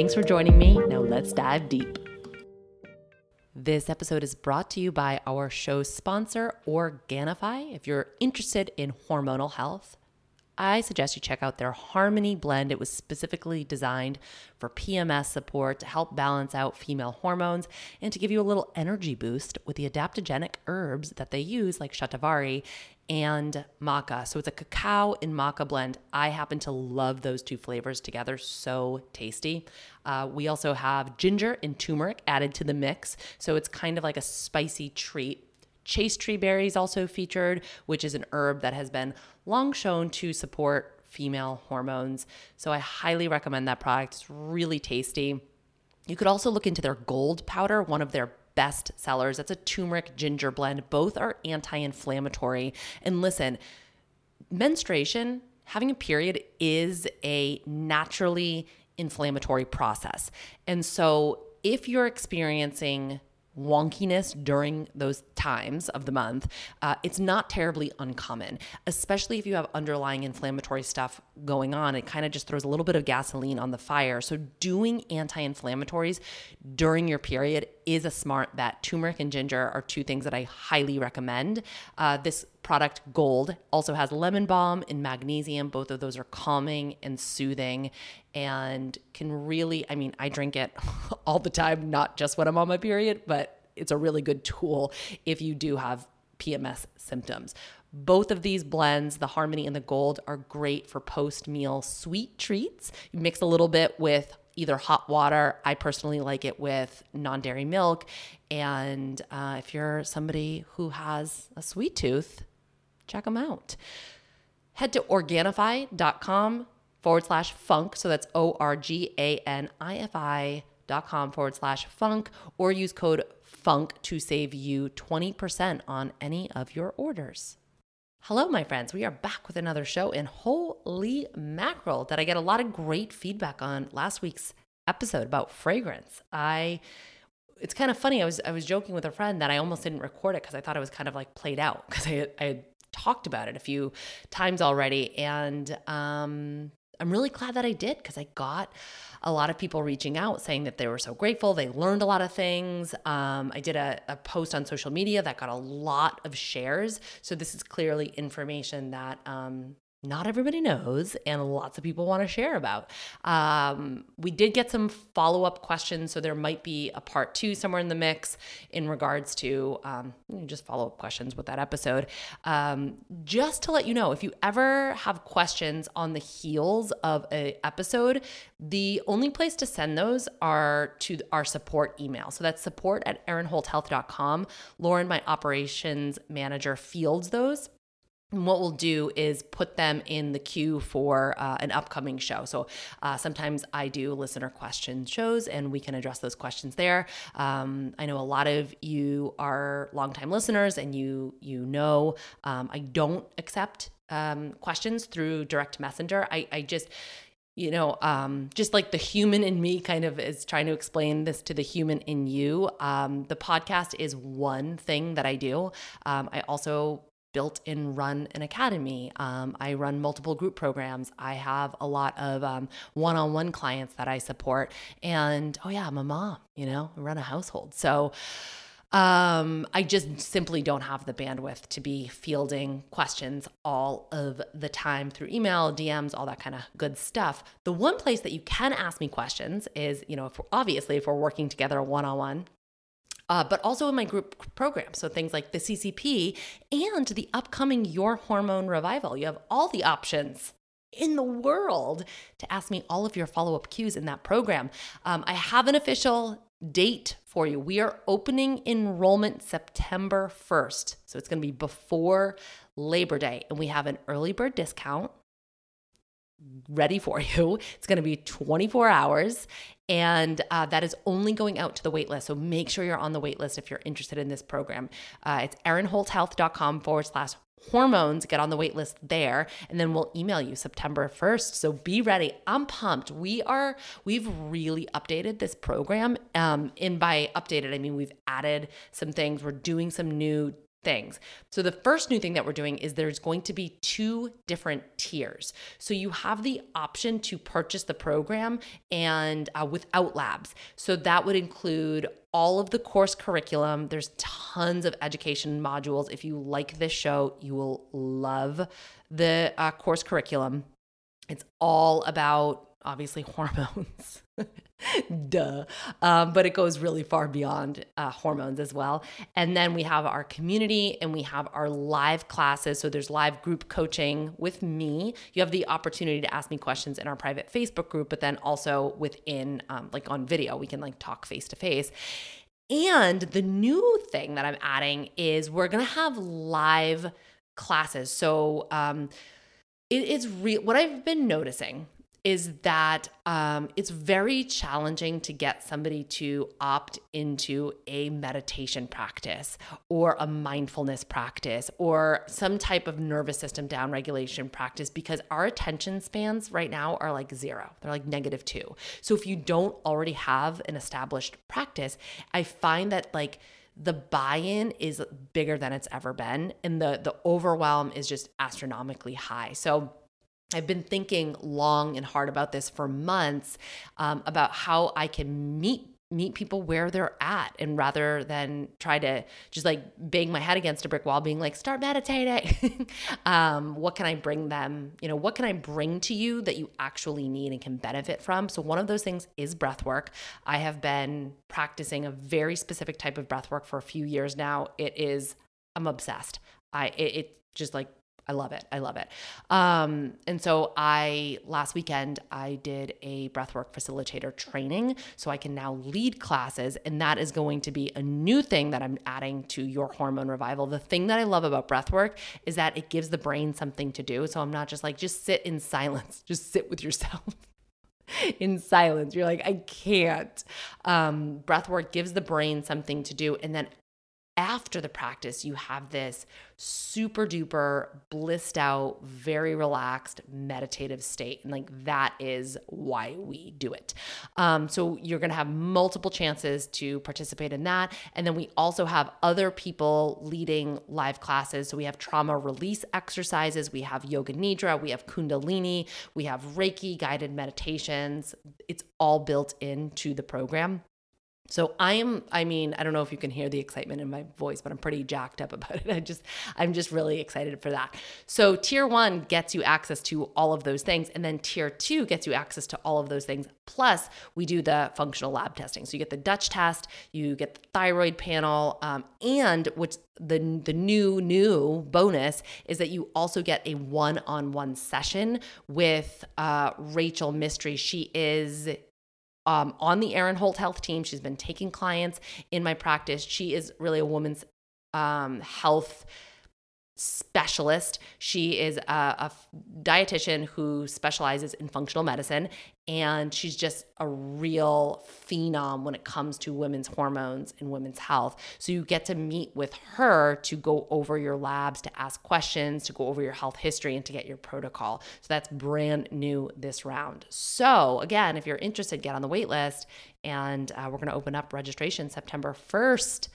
Thanks for joining me. Now let's dive deep. This episode is brought to you by our show sponsor, Organifi. If you're interested in hormonal health, I suggest you check out their Harmony blend. It was specifically designed for PMS support to help balance out female hormones and to give you a little energy boost with the adaptogenic herbs that they use, like shatavari and maca. So it's a cacao and maca blend. I happen to love those two flavors together. So tasty. Uh, we also have ginger and turmeric added to the mix. So it's kind of like a spicy treat chaste tree berries also featured, which is an herb that has been long shown to support female hormones. So I highly recommend that product. It's really tasty. You could also look into their gold powder, one of their best sellers. That's a turmeric ginger blend. Both are anti inflammatory. And listen, menstruation, having a period, is a naturally inflammatory process. And so if you're experiencing wonkiness during those times of the month, uh, it's not terribly uncommon, especially if you have underlying inflammatory stuff going on. It kind of just throws a little bit of gasoline on the fire. So, doing anti inflammatories during your period is a smart bet. Turmeric and ginger are two things that I highly recommend. Uh, this product, Gold, also has lemon balm and magnesium. Both of those are calming and soothing and can really, I mean, I drink it all the time, not just when I'm on my period, but it's a really good tool if you do have PMS symptoms. Both of these blends, the Harmony and the Gold, are great for post meal sweet treats. You mix a little bit with either hot water. I personally like it with non dairy milk. And uh, if you're somebody who has a sweet tooth, check them out. Head to Organifi.com forward slash funk. So that's O R G A N I F I dot com forward slash funk or use code funk to save you 20% on any of your orders. Hello, my friends. We are back with another show, and holy mackerel, that I get a lot of great feedback on last week's episode about fragrance. I it's kind of funny. I was I was joking with a friend that I almost didn't record it because I thought it was kind of like played out because I I had talked about it a few times already, and um, I'm really glad that I did because I got a lot of people reaching out saying that they were so grateful. They learned a lot of things. Um, I did a, a, post on social media that got a lot of shares. So this is clearly information that um, not everybody knows and lots of people want to share about. Um, we did get some follow up questions, so there might be a part two somewhere in the mix in regards to um, just follow up questions with that episode. Um, just to let you know, if you ever have questions on the heels of an episode, the only place to send those are to our support email. So that's support at erinholthealth.com. Lauren, my operations manager, fields those. And what we'll do is put them in the queue for uh, an upcoming show. So uh, sometimes I do listener question shows and we can address those questions there. Um, I know a lot of you are longtime listeners and you you know um, I don't accept um, questions through direct messenger. I, I just you know, um, just like the human in me kind of is trying to explain this to the human in you. Um, the podcast is one thing that I do. Um, I also built and run an academy. Um, I run multiple group programs. I have a lot of one on one clients that I support. And oh, yeah, I'm a mom, you know, I run a household. So, Um, I just simply don't have the bandwidth to be fielding questions all of the time through email, DMs, all that kind of good stuff. The one place that you can ask me questions is, you know, if obviously if we're working together one on one, uh, but also in my group program. So things like the CCP and the upcoming Your Hormone Revival. You have all the options in the world to ask me all of your follow up cues in that program. Um, I have an official date for you. We are opening enrollment September 1st. So it's going to be before Labor Day, and we have an early bird discount ready for you. It's going to be 24 hours, and uh, that is only going out to the waitlist. So make sure you're on the waitlist if you're interested in this program. Uh, it's erinholthealth.com forward slash hormones, get on the waitlist there, and then we'll email you September 1st. So be ready. I'm pumped. We are, we've really updated this program. Um, and by updated, I mean we've added some things. We're doing some new things. So the first new thing that we're doing is there's going to be two different tiers. So you have the option to purchase the program and uh, without labs. So that would include all of the course curriculum. There's tons of education modules. If you like this show, you will love the uh, course curriculum. It's all about obviously hormones. Duh. Um, but it goes really far beyond uh, hormones as well. And then we have our community and we have our live classes. So there's live group coaching with me. You have the opportunity to ask me questions in our private Facebook group, but then also within, um, like on video, we can like talk face to face. And the new thing that I'm adding is we're going to have live classes. So, um, it is real. What I've been noticing is that um, it's very challenging to get somebody to opt into a meditation practice or a mindfulness practice or some type of nervous system downregulation practice because our attention spans right now are like zero. They're like negative two. So if you don't already have an established practice, I find that like, the buy-in is bigger than it's ever been and the the overwhelm is just astronomically high. So I've been thinking long and hard about this for months um, about how I can meet meet people where they're at and rather than try to just like bang my head against a brick wall being like start meditating. Um, what can i bring them you know what can i bring to you that you actually need and can benefit from? So one of those things is breath work. I have been practicing a very specific type of breath work for a few years now. It is i'm obsessed. I it, it just like I love it. I love it. Um, and so I last weekend I did a breathwork facilitator training, so I can now lead classes, and that is going to be a new thing that I'm adding to your hormone revival. The thing that I love about breathwork is that it gives the brain something to do. So I'm not just like just sit in silence, just sit with yourself. in silence. You're like, I can't. Um, breath work gives the brain something to do. And then after the practice, you have this super duper blissed out, very relaxed, meditative state. And like that is why we do it. Um, so you're going to have multiple chances to participate in that. And then we also have other people leading live classes. So we have trauma release exercises, we have yoga nidra, we have kundalini, we have Reiki guided meditations. It's all built into the program. So I am, I mean, I don't know if you can hear the excitement in my voice, but I'm pretty jacked up about it. I just, I'm just really excited for that. So tier one gets you access to all of those things. And then tier two gets you access to all of those things. Plus, we do the functional lab testing. So you get the Dutch test, you get the thyroid panel, um, and which the, the new, new bonus is that you also get a one on one session with uh, Rachel Mystery. She is um, on the Erin Holt Health team. She's been taking clients in my practice. She is really a woman's um, health specialist. She is a, a, dietitian who specializes in functional medicine, and she's just a real phenom when it comes to women's hormones and women's health. So you get to meet with her to go over your labs, to ask questions, to go over your health history, and to get your protocol. So that's brand new this round. So again, if you're interested, get on the wait list, and uh, we're going to open up registration September 1st.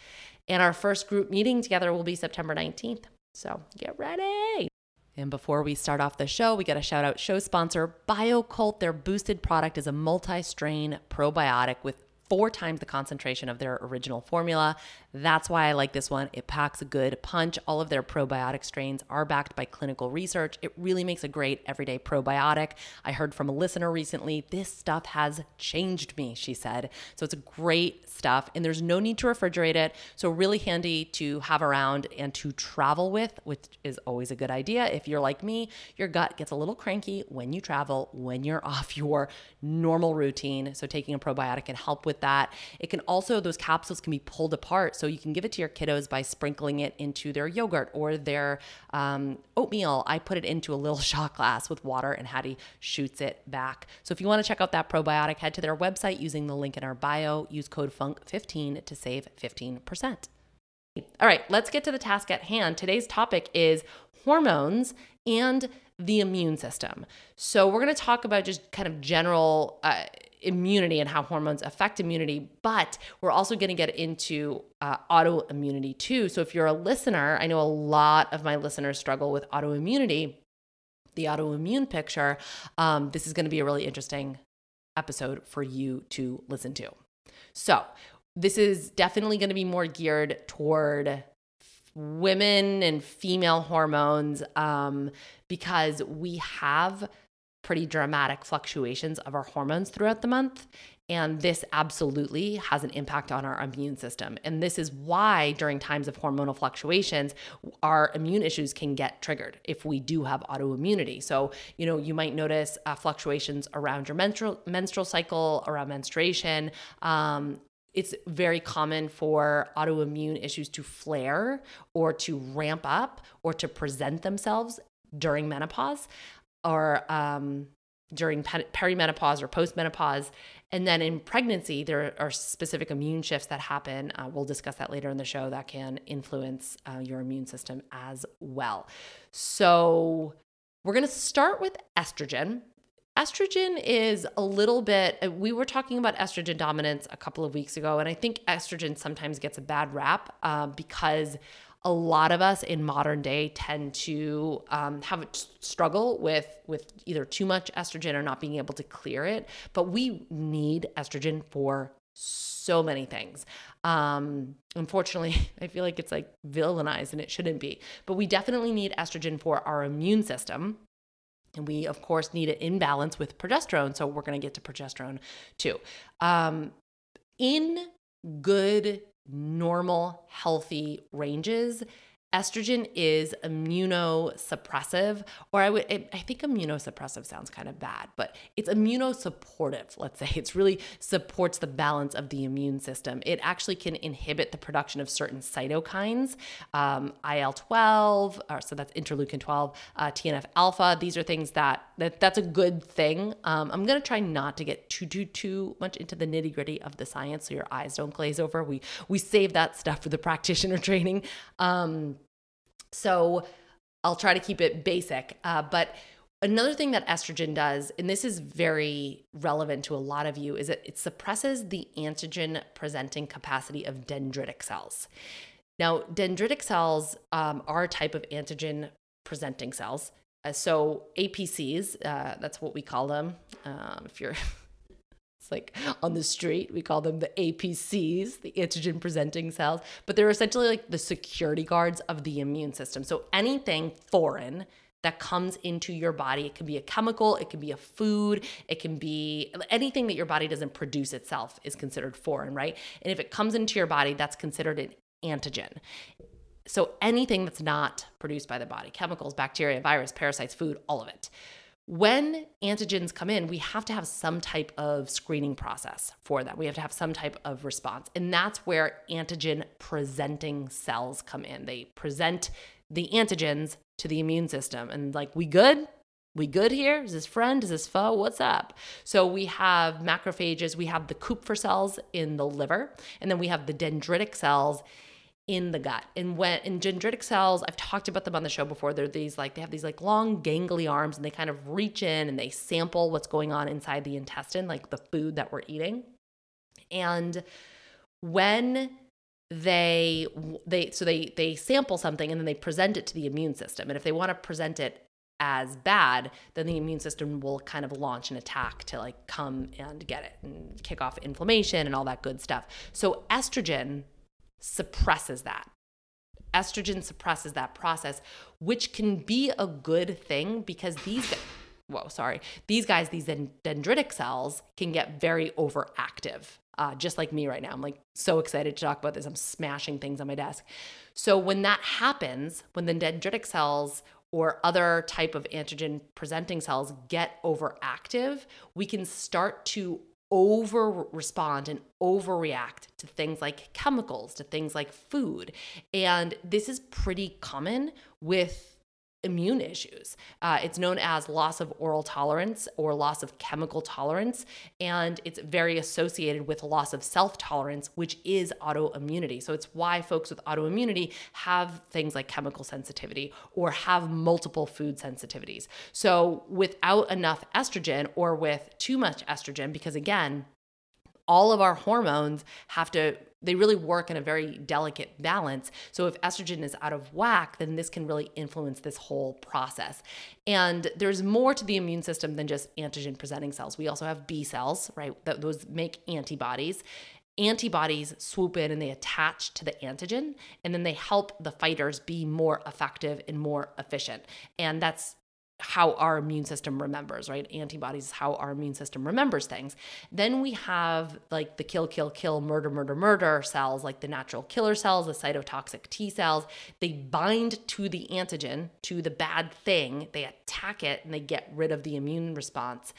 And our first group meeting together will be September 19th. So get ready. And before we start off the show, we got to shout out show sponsor Bio-Kult. Their boosted product is a multi strain probiotic with four times the concentration of their original formula. That's why I like this one. It packs a good punch. All of their probiotic strains are backed by clinical research. It really makes a great everyday probiotic. I heard from a listener recently, this stuff has changed me, she said. So it's great stuff, and there's no need to refrigerate it. So, really handy to have around and to travel with, which is always a good idea. If you're like me, your gut gets a little cranky when you travel, when you're off your normal routine. So, taking a probiotic can help with that. It can also, those capsules can be pulled apart. So, you can give it to your kiddos by sprinkling it into their yogurt or their um, oatmeal. I put it into a little shot glass with water, and Hattie shoots it back. So, if you want to check out that probiotic, head to their website using the link in our bio. Use code FUNK15 to save 15%. All right, let's get to the task at hand. Today's topic is hormones and the immune system. So, we're going to talk about just kind of general uh, immunity and how hormones affect immunity, but we're also going to get into uh, autoimmunity too. So, if you're a listener, I know a lot of my listeners struggle with autoimmunity, the autoimmune picture. Um, this is going to be a really interesting episode for you to listen to. So, this is definitely going to be more geared toward women and female hormones um, because we have pretty dramatic fluctuations of our hormones throughout the month. And this absolutely has an impact on our immune system. And this is why, during times of hormonal fluctuations, our immune issues can get triggered if we do have autoimmunity. So, you know, you might notice uh, fluctuations around your menstrual, menstrual cycle, around menstruation. Um, it's very common for autoimmune issues to flare or to ramp up or to present themselves during menopause or um, during perimenopause or postmenopause. And then in pregnancy, there are specific immune shifts that happen. Uh, we'll discuss that later in the show that can influence uh, your immune system as well. So, we're going to start with estrogen. Estrogen is a little bit, uh, we were talking about estrogen dominance a couple of weeks ago, and I think estrogen sometimes gets a bad rap uh, because a lot of us in modern day tend to um, have a struggle with with either too much estrogen or not being able to clear it. But we need estrogen for so many things. Um, unfortunately i feel like it's like villainized and it shouldn't be. But we definitely need estrogen for our immune system. And we of course need it in balance with progesterone so we're going to get to progesterone too. Um, in good normal, healthy ranges estrogen is immunosuppressive, or I would, I think immunosuppressive sounds kind of bad, but it's immunosupportive, let's say. It's really supports the balance of the immune system. It actually can inhibit the production of certain cytokines, um, IL 12, or so that's interleukin 12, uh, TNF alpha. These are things that, that that's a good thing. Um, I'm going to try not to get too, too, too much into the nitty gritty of the science so your eyes don't glaze over. We, we save that stuff for the practitioner training. Um, so I'll try to keep it basic. Uh, but another thing that estrogen does, and this is very relevant to a lot of you, is that it suppresses the antigen presenting capacity of dendritic cells. Now, dendritic cells um, are a type of antigen presenting cells. Uh, so APCs, uh, that's what we call them. Um, if you're It's like on the street, we call them the APCs, the antigen presenting cells, but they're essentially like the security guards of the immune system. So anything foreign that comes into your body, it can be a chemical, it can be a food, it can be anything that your body doesn't produce itself is considered foreign, right? And if it comes into your body, that's considered an antigen. So anything that's not produced by the body, chemicals, bacteria, virus, parasites, food, all of it when antigens come in, we have to have some type of screening process for them. We have to have some type of response. And that's where antigen presenting cells come in. They present the antigens to the immune system and, like, we good? We good here? Is this friend? Is this foe? What's up? So we have macrophages, we have the Kupffer cells in the liver, and then we have the dendritic cells in the gut. And when in dendritic cells, I've talked about them on the show before. They're these like they have these like long gangly arms and they kind of reach in and they sample what's going on inside the intestine, like the food that we're eating. And when they they so they they sample something and then they present it to the immune system. And if they want to present it as bad, then the immune system will kind of launch an attack to like come and get it and kick off inflammation and all that good stuff. So estrogen suppresses that. Estrogen suppresses that process, which can be a good thing because these whoa, sorry, these guys, these dendritic cells can get very overactive. Uh, just like me right now. I'm like so excited to talk about this. I'm smashing things on my desk. So when that happens, when the dendritic cells or other type of antigen presenting cells get overactive, we can start to over respond and overreact to things like chemicals, to things like food. And this is pretty common with immune issues. Uh, it's known as loss of oral tolerance or loss of chemical tolerance, and it's very associated with loss of self tolerance, which is autoimmunity. So it's why folks with autoimmunity have things like chemical sensitivity or have multiple food sensitivities. So without enough estrogen or with too much estrogen, because again, all of our hormones have to they really work in a very delicate balance. So if estrogen is out of whack, then this can really influence this whole process. And there's more to the immune system than just antigen presenting cells. We also have B cells, right? That those make antibodies antibodies swoop in and they attach to the antigen and then they help the fighters be more effective and more efficient and that's how our immune system remembers, right? Antibodies how our immune system remembers things. Then we have like the kill, kill, kill, murder, murder, murder cells, like the natural killer cells, the cytotoxic T cells. They bind to the antigen, to the bad thing, they attack it, and they get rid of the immune response.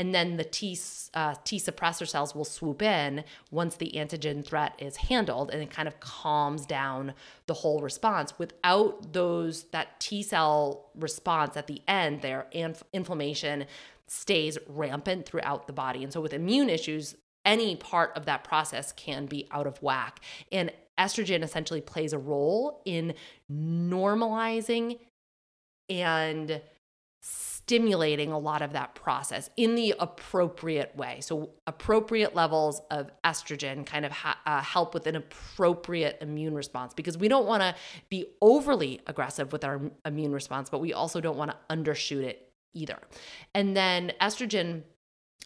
And then the T, uh, T suppressor cells will swoop in once the antigen threat is handled, and it kind of calms down the whole response. Without those that T cell response at the end, their inf- inflammation stays rampant throughout the body. And so with immune issues, any part of that process can be out of whack. And estrogen essentially plays a role in normalizing and stimulating a lot of that process in the appropriate way. So, appropriate levels of estrogen kind of ha- uh, help with an appropriate immune response because we don't want to be overly aggressive with our immune response, but we also don't want to undershoot it either. And then estrogen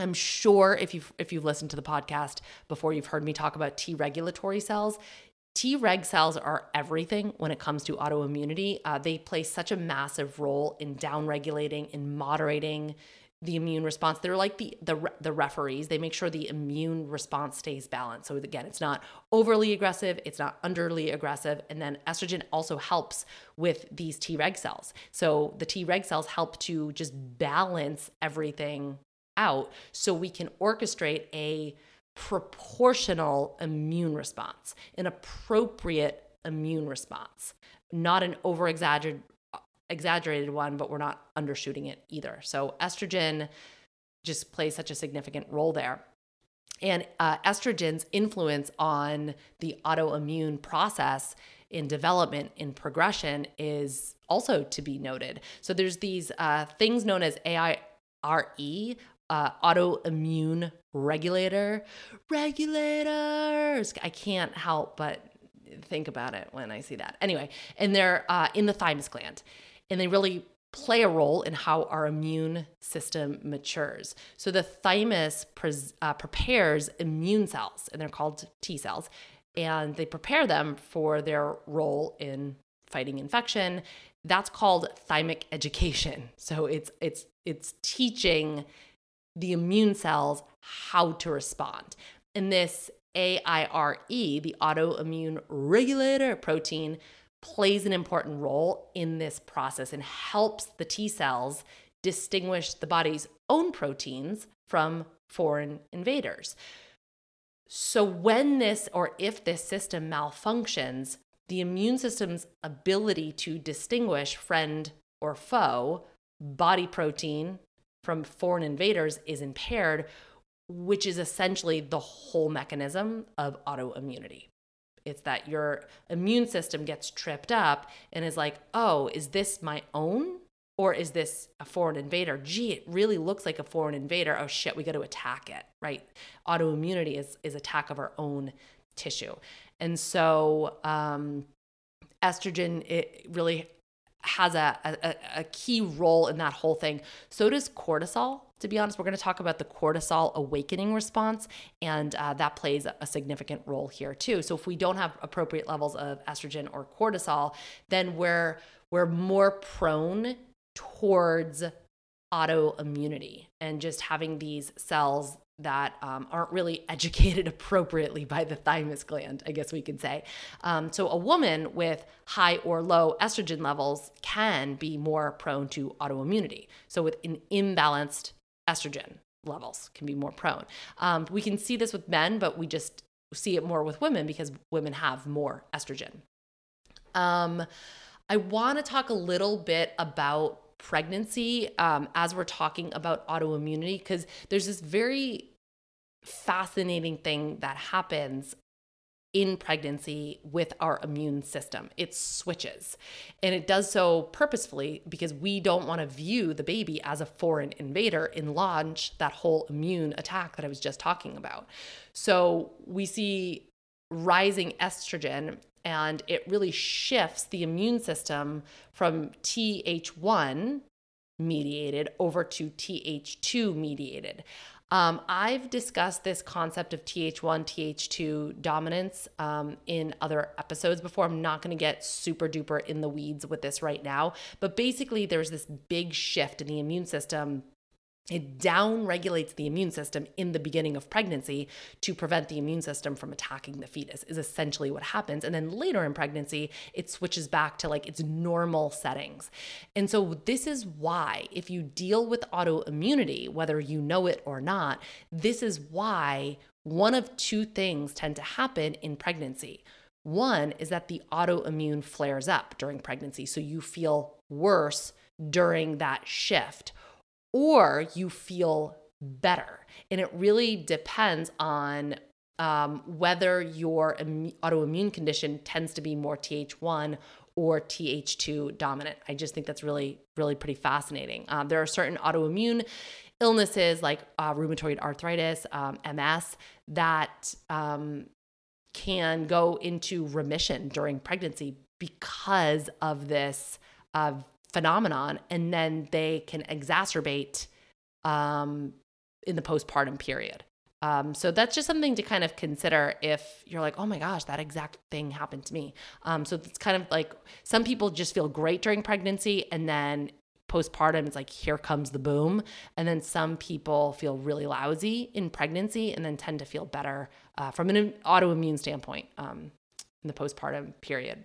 I'm sure if you've if you've listened to the podcast before, you've heard me talk about T regulatory cells. Treg cells are everything when it comes to autoimmunity. Uh, they play such a massive role in downregulating and moderating the immune response. They're like the, the the referees. They make sure the immune response stays balanced. So again, it's not overly aggressive, it's not underly aggressive, and then estrogen also helps with these Treg cells. So the Treg cells help to just balance everything out so we can orchestrate a proportional immune response, an appropriate immune response, not an over exaggerated one, but we're not undershooting it either. So estrogen just plays such a significant role there. And uh, estrogen's influence on the autoimmune process in development, in progression, is also to be noted. So there's these uh, things known as AIRE, uh, autoimmune regulator. Regulators. I can't help but think about it when I see that. Anyway, and they're uh, in the thymus gland, and they really play a role in how our immune system matures. So the thymus uh, prepares immune cells, and they're called T cells, and they prepare them for their role in fighting infection. That's called thymic education. So it's it's it's teaching the immune cells how to respond. And this AIRE, the autoimmune regulator protein, plays an important role in this process and helps the T cells distinguish the body's own proteins from foreign invaders. So, when this or if this system malfunctions, the immune system's ability to distinguish friend or foe, body protein from foreign invaders is impaired, which is essentially the whole mechanism of autoimmunity. It's that your immune system gets tripped up and is like, oh, is this my own? Or is this a foreign invader? Gee, it really looks like a foreign invader. Oh shit, we got to attack it, right? Autoimmunity is, is attack of our own tissue. And so um, estrogen, it really has a, a, a key role in that whole thing. So does cortisol. To be honest, we're going to talk about the cortisol awakening response, and uh, that plays a significant role here too. So if we don't have appropriate levels of estrogen or cortisol, then we're we're more prone towards autoimmunity and just having these cells that um, aren't really educated appropriately by the thymus gland, I guess we could say. Um, so, a woman with high or low estrogen levels can be more prone to autoimmunity. So, with an imbalanced estrogen levels, can be more prone. Um, we can see this with men, but we just see it more with women because women have more estrogen. Um, I want to talk a little bit about pregnancy um, as we're talking about autoimmunity because there's this very fascinating thing that happens in pregnancy with our immune system. It switches. And it does so purposefully because we don't want to view the baby as a foreign invader and launch that whole immune attack that I was just talking about. So we see rising estrogen and it really shifts the immune system from Th1 mediated over to Th2 mediated. Um, I've discussed this concept of Th1, Th2 dominance um, in other episodes before. I'm not going to get super duper in the weeds with this right now. But basically, there's this big shift in the immune system it down regulates the immune system in the beginning of pregnancy to prevent the immune system from attacking the fetus, is essentially what happens. And then later in pregnancy, it switches back to like its normal settings. And so, this is why, if you deal with autoimmunity, whether you know it or not, this is why one of two things tend to happen in pregnancy. One is that the autoimmune flares up during pregnancy. So, you feel worse during that shift or you feel better. And it really depends on um, whether your Im- autoimmune condition tends to be more Th1 or Th2 dominant. I just think that's really, really pretty fascinating. Um, there are certain autoimmune illnesses like uh, rheumatoid arthritis, um, MS, that um, can go into remission during pregnancy because of this uh, phenomenon and then they can exacerbate um, in the postpartum period. Um, so that's just something to kind of consider if you're like, oh my gosh, that exact thing happened to me. Um, so it's kind of like some people just feel great during pregnancy and then postpartum, it's like, here comes the boom. And then some people feel really lousy in pregnancy and then tend to feel better uh, from an autoimmune standpoint um, in the postpartum period.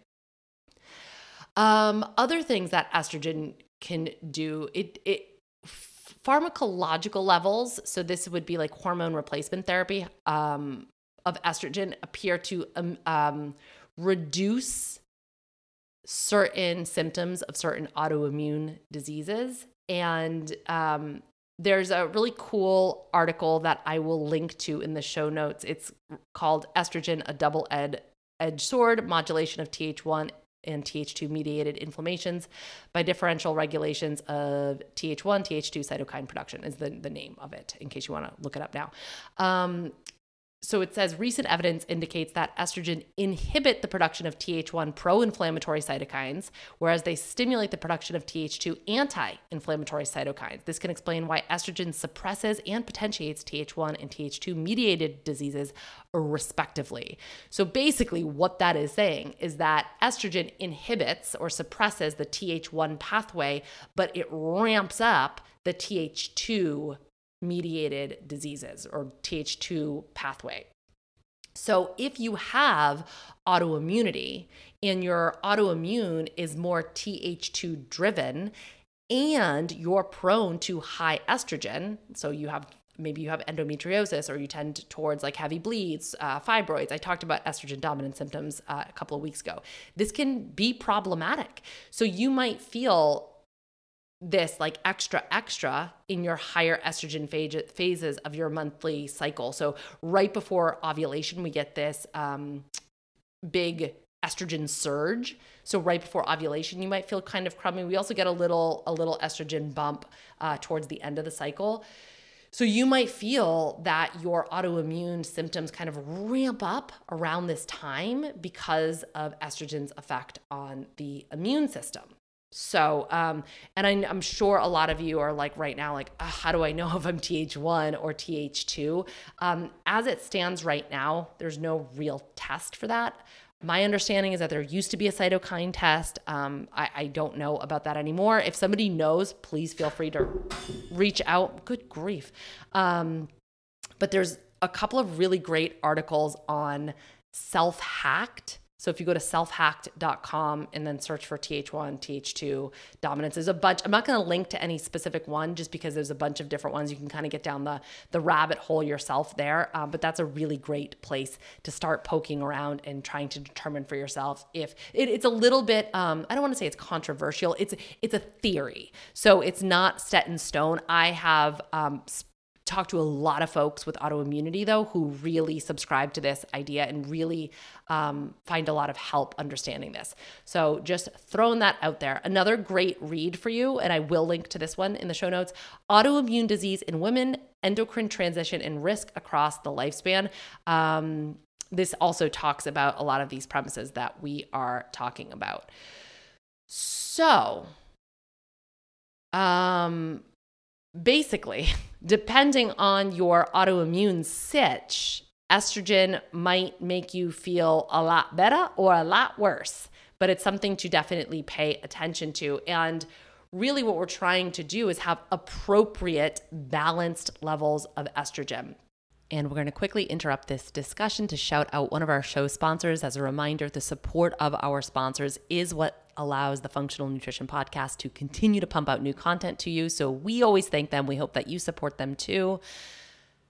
Um, other things that estrogen can do, it it pharmacological levels. So this would be like hormone replacement therapy um, of estrogen appear to um, um, reduce certain symptoms of certain autoimmune diseases and um, there's a really cool article that I will link to in the show notes. It's called Estrogen, a Double Ed Edged Sword Modulation of Th1 and Th2 mediated inflammations by differential regulations of Th1, Th2 cytokine production, is the, the name of it, in case you want to look it up now. Um, so it says recent evidence indicates that estrogen inhibit the production of Th1 pro-inflammatory cytokines, whereas they stimulate the production of Th2 anti-inflammatory cytokines. This can explain why estrogen suppresses and potentiates Th1 and Th2 mediated diseases respectively. So basically what that is saying is that estrogen inhibits or suppresses the Th1 pathway, but it ramps up the Th2 mediated diseases or Th2 pathway. So, if you have autoimmunity and your autoimmune is more Th2 driven and you're prone to high estrogen, so you have maybe you have endometriosis or you tend towards like heavy bleeds, uh, fibroids. I talked about estrogen dominant symptoms uh, a couple of weeks ago. This can be problematic. So, you might feel this like extra extra in your higher estrogen phase, phases of your monthly cycle. So right before ovulation we get this um, big estrogen surge. So right before ovulation you might feel kind of crummy. We also get a little a little estrogen bump uh, towards the end of the cycle. So you might feel that your autoimmune symptoms kind of ramp up around this time because of estrogen's effect on the immune system So, um, and I, am sure a lot of you are like right now, like, how do I know if I'm TH1 or TH2? Um, as it stands right now, there's no real test for that. My understanding is that there used to be a cytokine test. Um, I, I, don't know about that anymore. If somebody knows, please feel free to reach out. Good grief. Um, but there's a couple of really great articles on self hacked so if you go to selfhacked.com and then search for TH1, TH2 dominance, there's a bunch. I'm not going to link to any specific one just because there's a bunch of different ones. You can kind of get down the the rabbit hole yourself there. Um, but that's a really great place to start poking around and trying to determine for yourself if it, it's a little bit. Um, I don't want to say it's controversial. It's it's a theory, so it's not set in stone. I have um, talked to a lot of folks with autoimmunity though who really subscribe to this idea and really um, find a lot of help understanding this. So just throwing that out there. Another great read for you and i will link to this one in the show notes autoimmune disease in women endocrine transition and risk across the lifespan. Um, this also talks about a lot of these premises that we are talking about. So um basically, depending on your autoimmune sitch, estrogen might make you feel a lot better or a lot worse, but it's something to definitely pay attention to. And really, what we're trying to do is have appropriate, balanced levels of estrogen. And we're going to quickly interrupt this discussion to shout out one of our show sponsors. As a reminder, the support of our sponsors is what allows the Functional Nutrition Podcast to continue to pump out new content to you. So we always thank them. We hope that you support them too.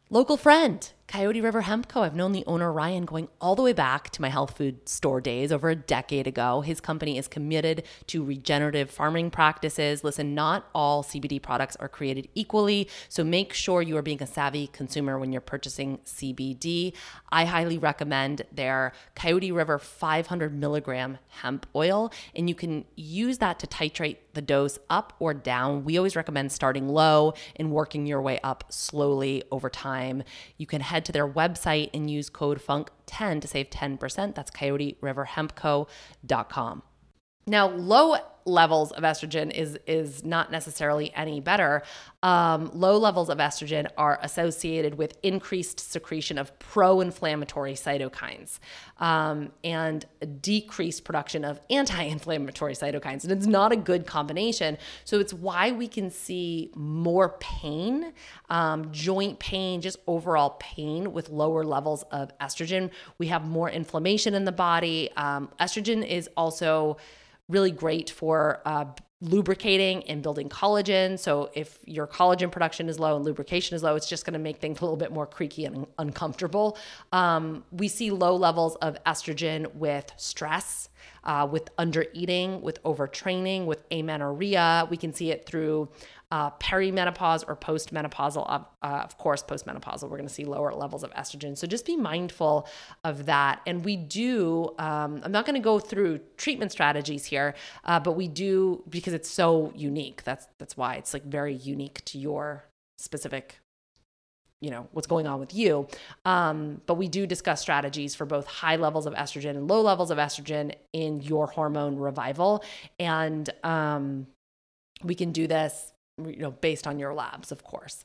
Local friend, Coyote River Hemp Co. I've known the owner Ryan going all the way back to my health food store days over a decade ago. His company is committed to regenerative farming practices. Listen, not all CBD products are created equally, so make sure you are being a savvy consumer when you're purchasing CBD. I highly recommend their Coyote River 500 milligram hemp oil, and you can use that to titrate the dose up or down. We always recommend starting low and working your way up slowly over time. You can head head to their website and use code FUNK10 to save 10%. That's coyoteriverhempco.com. Now, low levels of estrogen is is not necessarily any better. Um, low levels of estrogen are associated with increased secretion of pro-inflammatory cytokines um, and decreased production of anti-inflammatory cytokines, and it's not a good combination. So it's why we can see more pain, um, joint pain, just overall pain with lower levels of estrogen. We have more inflammation in the body. Um, estrogen is also really great for uh, lubricating and building collagen. So if your collagen production is low and lubrication is low, it's just going to make things a little bit more creaky and uncomfortable. Um, we see low levels of estrogen with stress, uh, with under eating, with overtraining, with amenorrhea. We can see it through uh, perimenopause or postmenopausal. Uh, of course, postmenopausal, we're going to see lower levels of estrogen. So just be mindful of that. And we do, um, I'm not going to go through treatment strategies here, uh, but we do because it's so unique. That's that's why it's like very unique to your specific you know what's going on with you um, but we do discuss strategies for both high levels of estrogen and low levels of estrogen in your hormone revival and um, we can do this you know, based on your labs, of course.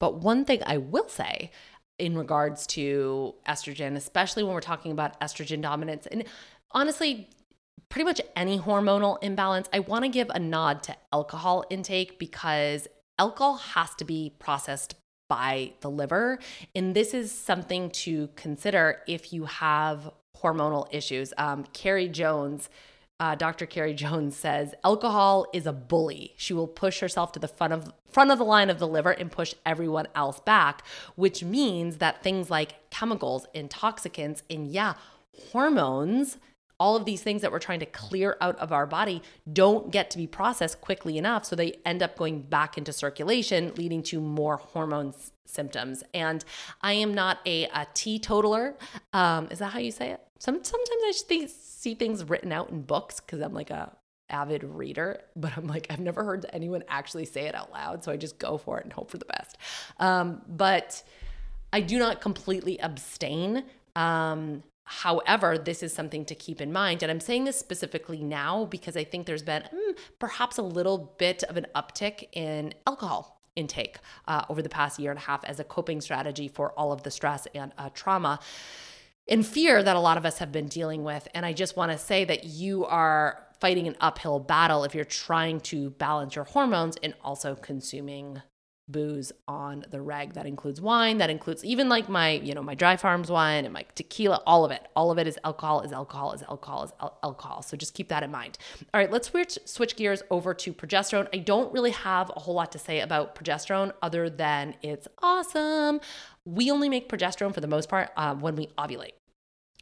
But one thing I will say in regards to estrogen, especially when we're talking about estrogen dominance, and honestly, pretty much any hormonal imbalance, I want to give a nod to alcohol intake because alcohol has to be processed by the liver. And this is something to consider if you have hormonal issues. Um, Carrie Jones uh, Dr. Carrie Jones says alcohol is a bully. She will push herself to the front of front of the line of the liver and push everyone else back, which means that things like chemicals, intoxicants, and yeah, hormones all of these things that we're trying to clear out of our body don't get to be processed quickly enough. So they end up going back into circulation, leading to more hormones symptoms. And I am not a, a teetotaler. Um, is that how you say it? Some, sometimes I just think, see things written out in books because I'm like a avid reader, but I'm like, I've never heard anyone actually say it out loud. So I just go for it and hope for the best. Um, but I do not completely abstain. Um, However, this is something to keep in mind. And I'm saying this specifically now because I think there's been mm, perhaps a little bit of an uptick in alcohol intake uh, over the past year and a half as a coping strategy for all of the stress and uh, trauma and fear that a lot of us have been dealing with. And I just want to say that you are fighting an uphill battle if you're trying to balance your hormones and also consuming booze on the reg that includes wine that includes even like my you know my dry farms wine and my tequila all of it. All of it is alcohol is alcohol is alcohol is al- alcohol. So just keep that in mind. All right let's switch switch gears over to progesterone. I don't really have a whole lot to say about progesterone other than it's awesome. We only make progesterone for the most part uh, when we ovulate.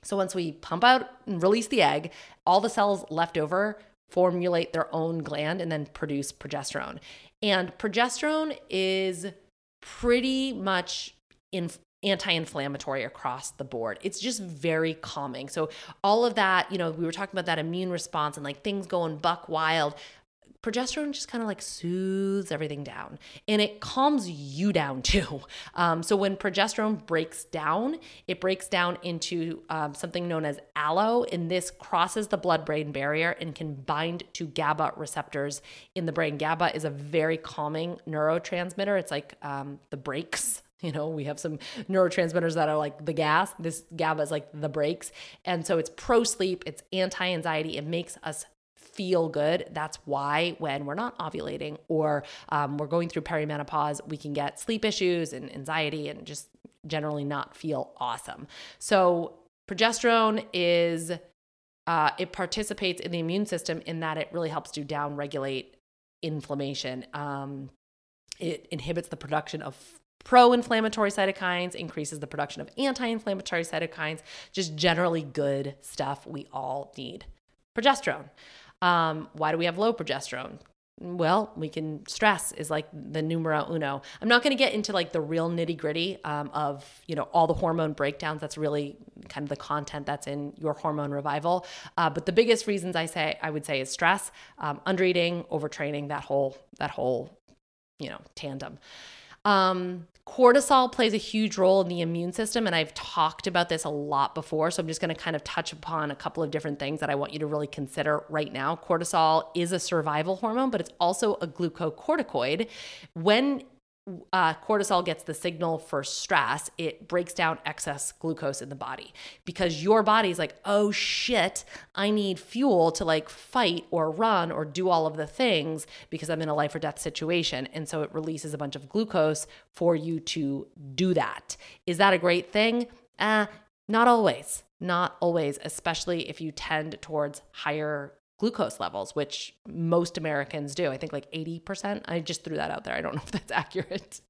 So once we pump out and release the egg all the cells left over formulate their own gland and then produce progesterone and progesterone is pretty much in anti-inflammatory across the board. It's just very calming. So all of that, you know, we were talking about that immune response and like things going buck wild progesterone just kind of like soothes everything down and it calms you down too. Um, so when progesterone breaks down, it breaks down into um, something known as allo, and this crosses the blood brain barrier and can bind to GABA receptors in the brain. GABA is a very calming neurotransmitter, it's like um, the brakes you know, we have some neurotransmitters that are like the gas. This GABA is like the brakes. And so it's pro sleep, it's anti anxiety. It makes us feel good. That's why when we're not ovulating or um, we're going through perimenopause, we can get sleep issues and anxiety and just generally not feel awesome. So, progesterone is. Uh, it participates in the immune system in that it really helps to downregulate inflammation. Um, it inhibits the production of pro inflammatory cytokines, increases the production of anti inflammatory cytokines, just generally good stuff we all need. Progesterone. Um, why do we have low progesterone? Well, we can stress is like the numero uno. I'm not going to get into like the real nitty gritty um, of you know all the hormone breakdowns. That's really kind of the content that's in your hormone revival. Uh, but the biggest reasons I say I would say is stress, um, undereating, overtraining, that whole that whole you know tandem. Um, cortisol plays a huge role in the immune system, and I've talked about this a lot before. So I'm just going to kind of touch upon a couple of different things that I want you to really consider right now. Cortisol is a survival hormone, but it's also a glucocorticoid. When uh, cortisol gets the signal for stress, it breaks down excess glucose in the body because your body's like, oh shit, I need fuel to like fight or run or do all of the things because I'm in a life or death situation. And so it releases a bunch of glucose for you to do that. Is that a great thing? Uh, not always. Not always, especially if you tend towards higher glucose levels, which most Americans do. I think like 80%. I just threw that out there. I don't know if that's accurate.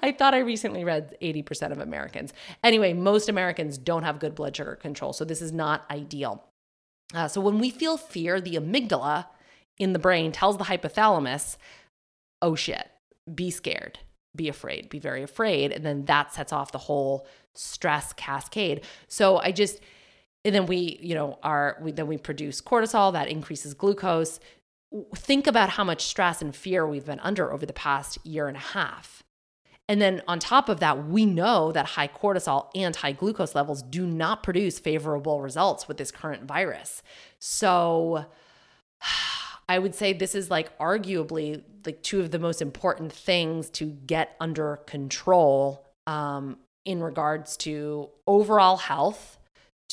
I thought I recently read 80% of Americans. Anyway, most Americans don't have good blood sugar control, so this is not ideal. Uh, so when we feel fear, the amygdala in the brain tells the hypothalamus, oh shit, be scared, be afraid, be very afraid. And then that sets off the whole stress cascade. So I just, and then we you know are we then we produce cortisol that increases glucose. Think about how much stress and fear we've been under over the past year and a half. And then on top of that we know that high cortisol and high glucose levels do not produce favorable results with this current virus. So I would say this is like arguably like two of the most important things to get under control um, in regards to overall health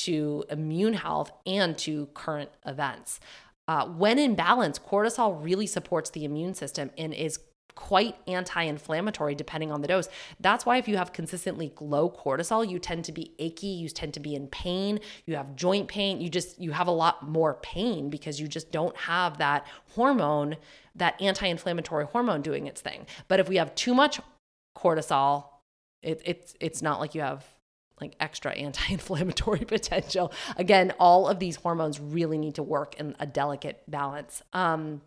to immune health and to current events. Uh, when in balance, cortisol really supports the immune system and is quite anti-inflammatory depending on the dose. That's why if you have consistently low cortisol, you tend to be achy, you tend to be in pain, you have joint pain, you just you have a lot more pain because you just don't have that hormone, that anti-inflammatory hormone doing its thing. But if we have too much cortisol, it, it's it's not like you have like extra anti-inflammatory potential. Again, all of these hormones really need to work in a delicate balance. Um,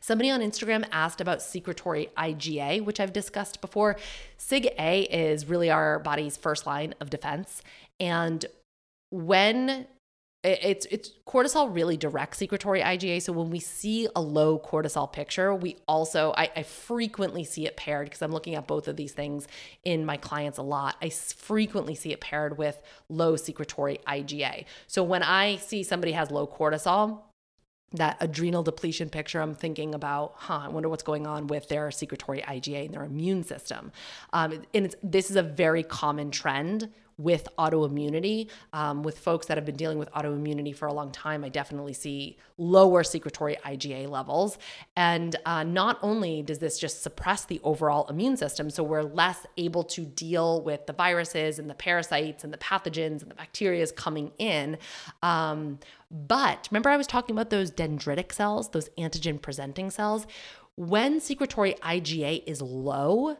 Somebody on Instagram asked about secretory IgA, which I've discussed before. Sig A is really our body's first line of defense. And when it's it's cortisol really directs secretory IgA. So when we see a low cortisol picture, we also I, I frequently see it paired because I'm looking at both of these things in my clients a lot. I frequently see it paired with low secretory IgA. So when I see somebody has low cortisol, that adrenal depletion picture, I'm thinking about, huh, I wonder what's going on with their secretory IgA and their immune system. Um, and this is a very common trend with autoimmunity. Um, with folks that have been dealing with autoimmunity for a long time, I definitely see lower secretory IgA levels. And uh, not only does this just suppress the overall immune system, so we're less able to deal with the viruses and the parasites and the pathogens and the bacteria coming in. Um, but remember, I was talking about those dendritic cells, those antigen presenting cells. When secretory IgA is low,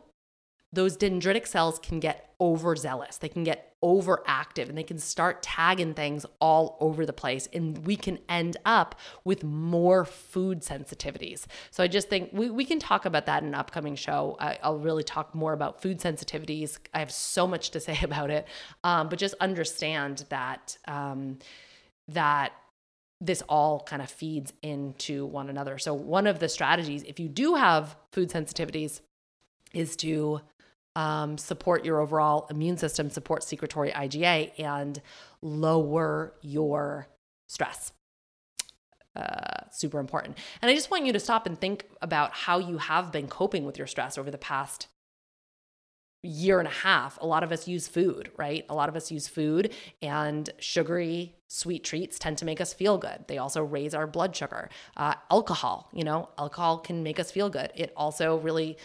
those dendritic cells can get overzealous. They can get overactive and they can start tagging things all over the place. And we can end up with more food sensitivities. So I just think we, we can talk about that in an upcoming show. I, will really talk more about food sensitivities. I have so much to say about it. Um, but just understand that um, that this all kind of feeds into one another. So one of the strategies, if you do have food sensitivities, is to um, support your overall immune system, support secretory IgA, and lower your stress. Uh, super important. And I just want you to stop and think about how you have been coping with your stress over the past year and a half. A lot of us use food, right? A lot of us use food, and sugary, sweet treats tend to make us feel good. They also raise our blood sugar. Uh, alcohol, you know, alcohol can make us feel good. It also really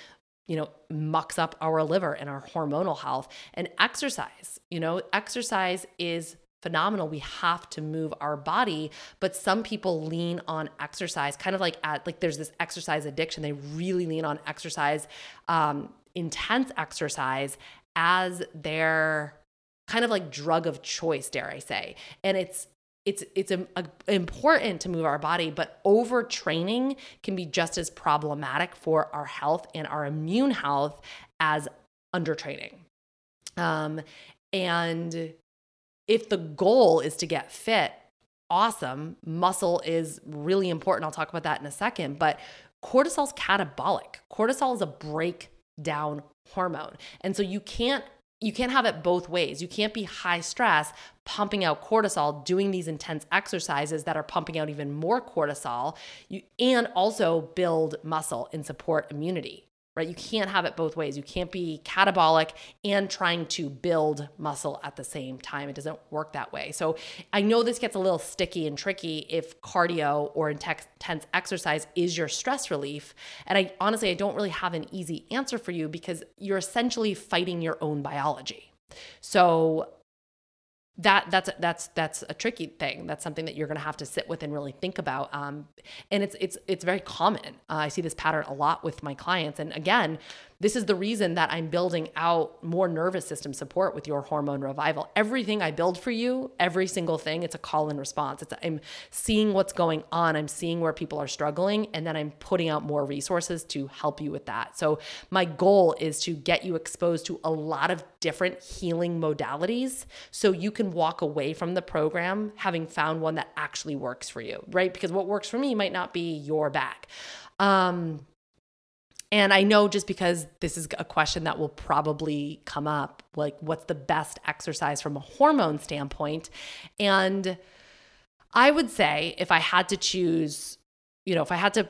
you know, mucks up our liver and our hormonal health. And exercise, you know, exercise is phenomenal. We have to move our body, but some people lean on exercise, kind of like at like there's this exercise addiction. They really lean on exercise, um, intense exercise as their kind of like drug of choice, dare I say. And it's it's it's a, a, important to move our body but overtraining can be just as problematic for our health and our immune health as undertraining. Um, and if the goal is to get fit awesome. Muscle is really important. I'll talk about that in a second but cortisol's catabolic. Cortisol is a breakdown hormone. And so you can't you can't have it both ways. You can't be high stress, pumping out cortisol, doing these intense exercises that are pumping out even more cortisol, you, and also build muscle and support immunity right? You can't have it both ways. You can't be catabolic and trying to build muscle at the same time. It doesn't work that way. So I know this gets a little sticky and tricky if cardio or intense exercise is your stress relief. And I honestly, I don't really have an easy answer for you because you're essentially fighting your own biology. So that that's that's that's a tricky thing. That's something that you're going to have to sit with and really think about. Um, and it's it's it's very common. Uh, I see this pattern a lot with my clients. And again, this is the reason that I'm building out more nervous system support with your hormone revival. Everything I build for you, every single thing, it's a call and response. It's I'm seeing what's going on. I'm seeing where people are struggling, and then I'm putting out more resources to help you with that. So my goal is to get you exposed to a lot of different healing modalities so you can walk away from the program having found one that actually works for you, right? Because what works for me might not be your back. Um, and I know just because this is a question that will probably come up like, what's the best exercise from a hormone standpoint? And I would say if I had to choose, you know, if I had to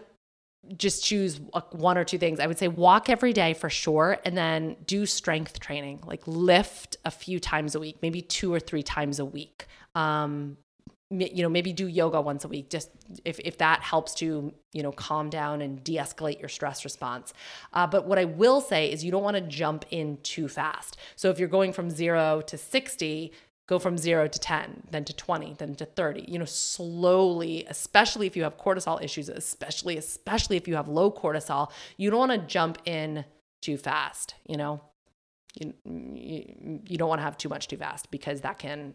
just choose one or two things, I would say walk every day for sure, and then do strength training, like lift a few times a week, maybe two or three times a week. Um, you know maybe do yoga once a week just if, if that helps to you know calm down and de-escalate your stress response. Uh, but what i will say is you don't want to jump in too fast. So if you're going from zero to 60 go from zero to 10 then to 20 then to 30 you know slowly especially if you have cortisol issues especially especially if you have low cortisol you don't want to jump in too fast you know? You, you, you don't want to have too much too fast because that can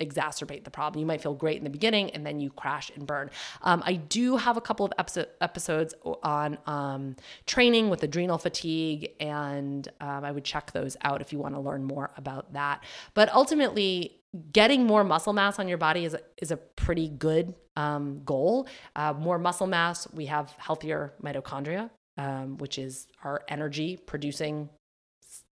exacerbate the problem. You might feel great in the beginning and then you crash and burn. Um, I do have a couple of episodes on um, training with adrenal fatigue, and um, I would check those out if you want to learn more about that. But ultimately, getting more muscle mass on your body is a, is a pretty good um, goal. Uh, more muscle mass, we have healthier mitochondria, um, which is our energy producing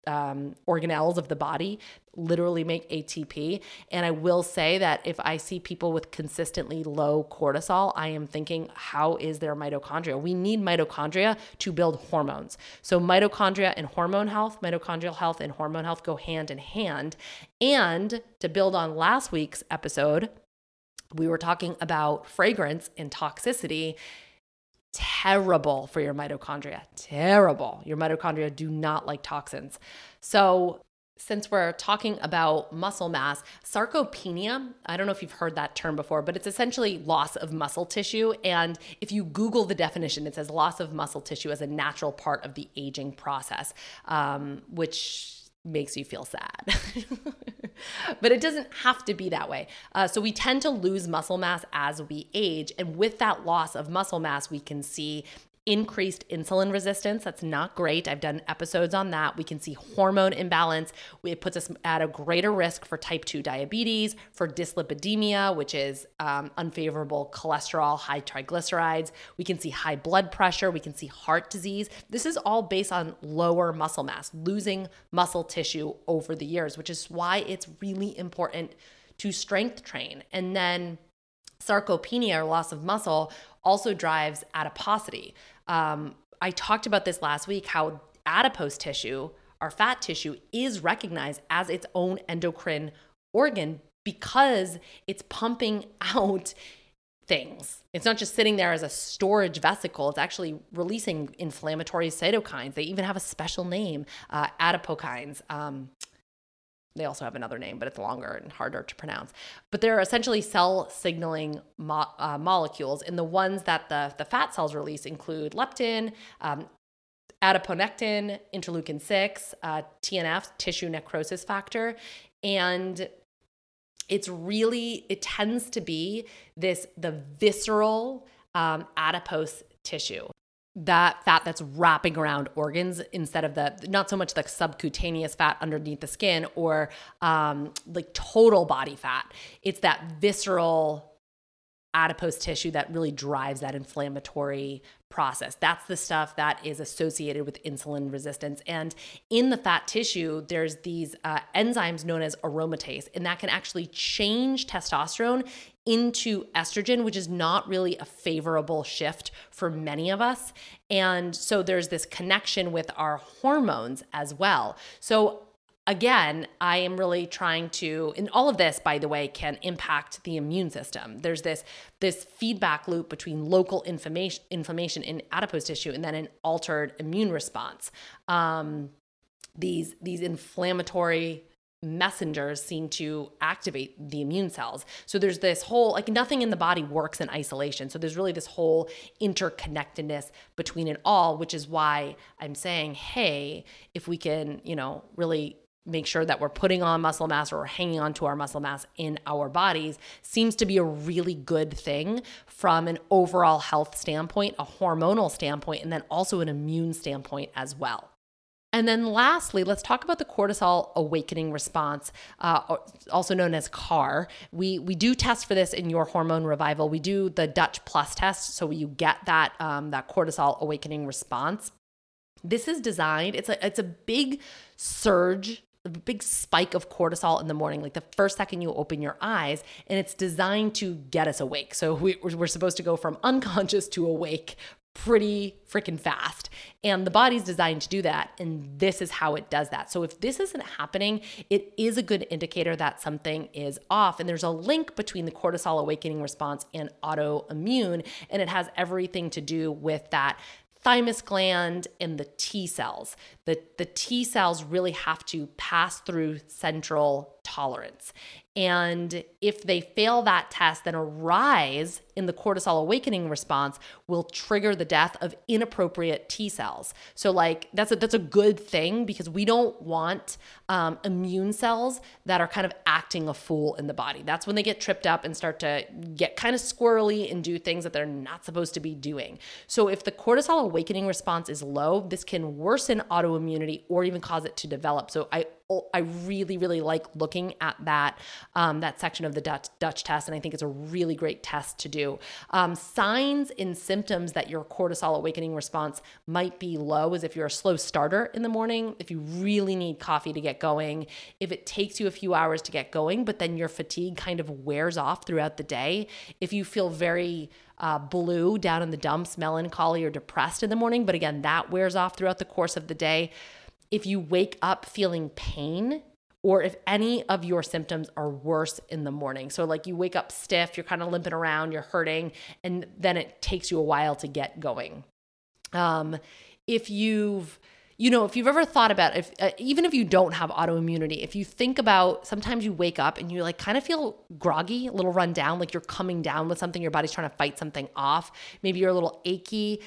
um, organelles of the body literally make ATP. And I will say that if I see people with consistently low cortisol, I am thinking, how is their mitochondria? We need mitochondria to build hormones. So, mitochondria and hormone health, mitochondrial health and hormone health go hand in hand. And to build on last week's episode, we were talking about fragrance and toxicity terrible for your mitochondria. Terrible. Your mitochondria do not like toxins. So, since we're talking about muscle mass, sarcopenia, I don't know if you've heard that term before, but it's essentially loss of muscle tissue. And if you Google the definition, it says loss of muscle tissue as a natural part of the aging process, um, which makes you feel sad. but it doesn't have to be that way. Uh, so we tend to lose muscle mass as we age. And with that loss of muscle mass, we can see increased insulin resistance. That's not great. I've done episodes on that. We can see hormone imbalance. It puts us at a greater risk for type 2 diabetes, for dyslipidemia, which is um, unfavorable cholesterol, high triglycerides. We can see high blood pressure. We can see heart disease. This is all based on lower muscle mass, losing muscle tissue over the years, which is why it's really important to strength train. And then sarcopenia or loss of muscle also drives adiposity. Um, I talked about this last week how adipose tissue, our fat tissue, is recognized as its own endocrine organ because it's pumping out things. It's not just sitting there as a storage vesicle, it's actually releasing inflammatory cytokines. They even have a special name, uh, adipokines. Um, they also have another name, but it's longer and harder to pronounce. But they're essentially cell signaling mo- uh, molecules, and the ones that the, the fat cells release include leptin, um, adiponectin, interleukin 6, uh, TNF, tissue necrosis factor. And it's really, it tends to be this, the visceral um, adipose tissue that fat that's wrapping around organs instead of the not so much the subcutaneous fat underneath the skin or um, like total body fat. It's that visceral adipose tissue that really drives that inflammatory process. That's the stuff that is associated with insulin resistance. And in the fat tissue, there's these uh, enzymes known as aromatase, and that can actually change testosterone into estrogen, which is not really a favorable shift for many of us. And so there's this connection with our hormones as well. So again, I am really trying to and all of this by the way can impact the immune system. There's this this feedback loop between local inflammation inflammation in adipose tissue and then an altered immune response. Um, these these inflammatory messengers seem to activate the immune cells. So there's this whole like nothing in the body works in isolation. So there's really this whole interconnectedness between it all, which is why I'm saying, hey, if we can, you know, really make sure that we're putting on muscle mass or hanging on to our muscle mass in our bodies seems to be a really good thing from an overall health standpoint, a hormonal standpoint, and then also an immune standpoint as well. And then lastly, let's talk about the cortisol awakening response, uh, also known as CAR. We, we do test for this in your hormone revival. We do the Dutch Plus test, so you get that, um, that cortisol awakening response. This is designed, it's a, it's a big surge a big spike of cortisol in the morning, like the first second you open your eyes, and it's designed to get us awake. So we, are supposed to go from unconscious to awake pretty freaking fast. And the body's designed to do that. And this is how it does that. So if this isn't happening, it is a good indicator that something is off. And there's a link between the cortisol awakening response and autoimmune. And it has everything to do with that thymus gland and the T cells. The, the T cells really have to pass through central tolerance. And if they fail that test, then a rise in the cortisol awakening response will trigger the death of inappropriate T cells. So, like that's a that's a good thing because we don't want um, immune cells that are kind of acting a fool in the body. That's when they get tripped up and start to get kind of squirrely and do things that they're not supposed to be doing. So, if the cortisol awakening response is low, this can worsen autoimmunity or even cause it to develop. So, I I really, really like looking at that um, that section of the Dutch, Dutch test. And I think it's a really great test to do. Um, signs and symptoms that your cortisol awakening response might be low is if you're a slow starter in the morning, if you really need coffee to get going, if it takes you a few hours to get going, but then your fatigue kind of wears off throughout the day, if you feel very uh, blue down in the dumps, melancholy or depressed in the morning, but again, that wears off throughout the course of the day. If you wake up feeling pain, or if any of your symptoms are worse in the morning. So, like you wake up stiff, you're kind of limping around, you're hurting, and then it takes you a while to get going. Um, if you've you know, if you've ever thought about if uh, even if you don't have autoimmunity, if you think about sometimes you wake up and you like kind of feel groggy, a little run down, like you're coming down with something, your body's trying to fight something off. Maybe you're a little achy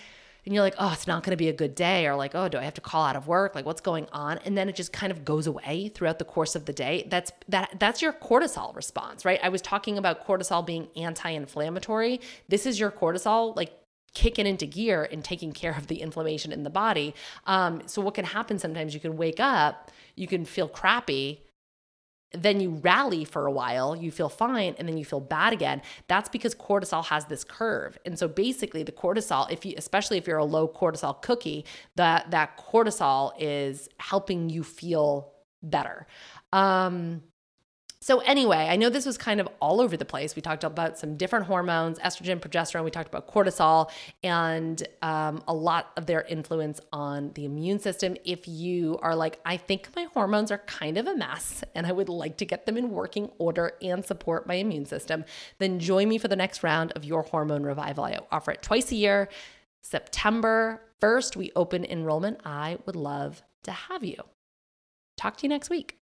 and you're like, oh, it's not going to be a good day, or like, oh, do I have to call out of work? Like, what's going on? And then it just kind of goes away throughout the course of the day. That's that that's your cortisol response, right? I was talking about cortisol being anti-inflammatory. This is your cortisol, like kicking into gear and taking care of the inflammation in the body. Um, so what can happen sometimes? You can wake up, you can feel crappy, then you rally for a while, you feel fine, and then you feel bad again. That's because cortisol has this curve. And so basically the cortisol, if you especially if you're a low cortisol cookie, that that cortisol is helping you feel better. Um so, anyway, I know this was kind of all over the place. We talked about some different hormones estrogen, progesterone, we talked about cortisol, and um, a lot of their influence on the immune system. If you are like, I think my hormones are kind of a mess and I would like to get them in working order and support my immune system, then join me for the next round of your hormone revival. I offer it twice a year. September 1st, we open enrollment. I would love to have you. Talk to you next week.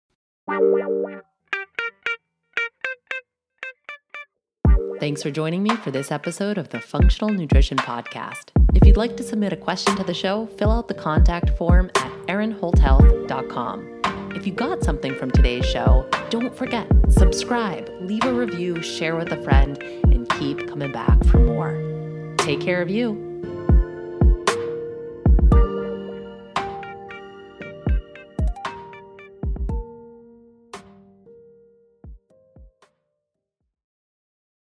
Thanks for joining me for this episode of the Functional Nutrition Podcast. If you'd like to submit a question to the show, fill out the contact form at erinholthealth.com. If you got something from today's show, don't forget, subscribe, leave a review, share with a friend, and keep coming back for more. Take care of you.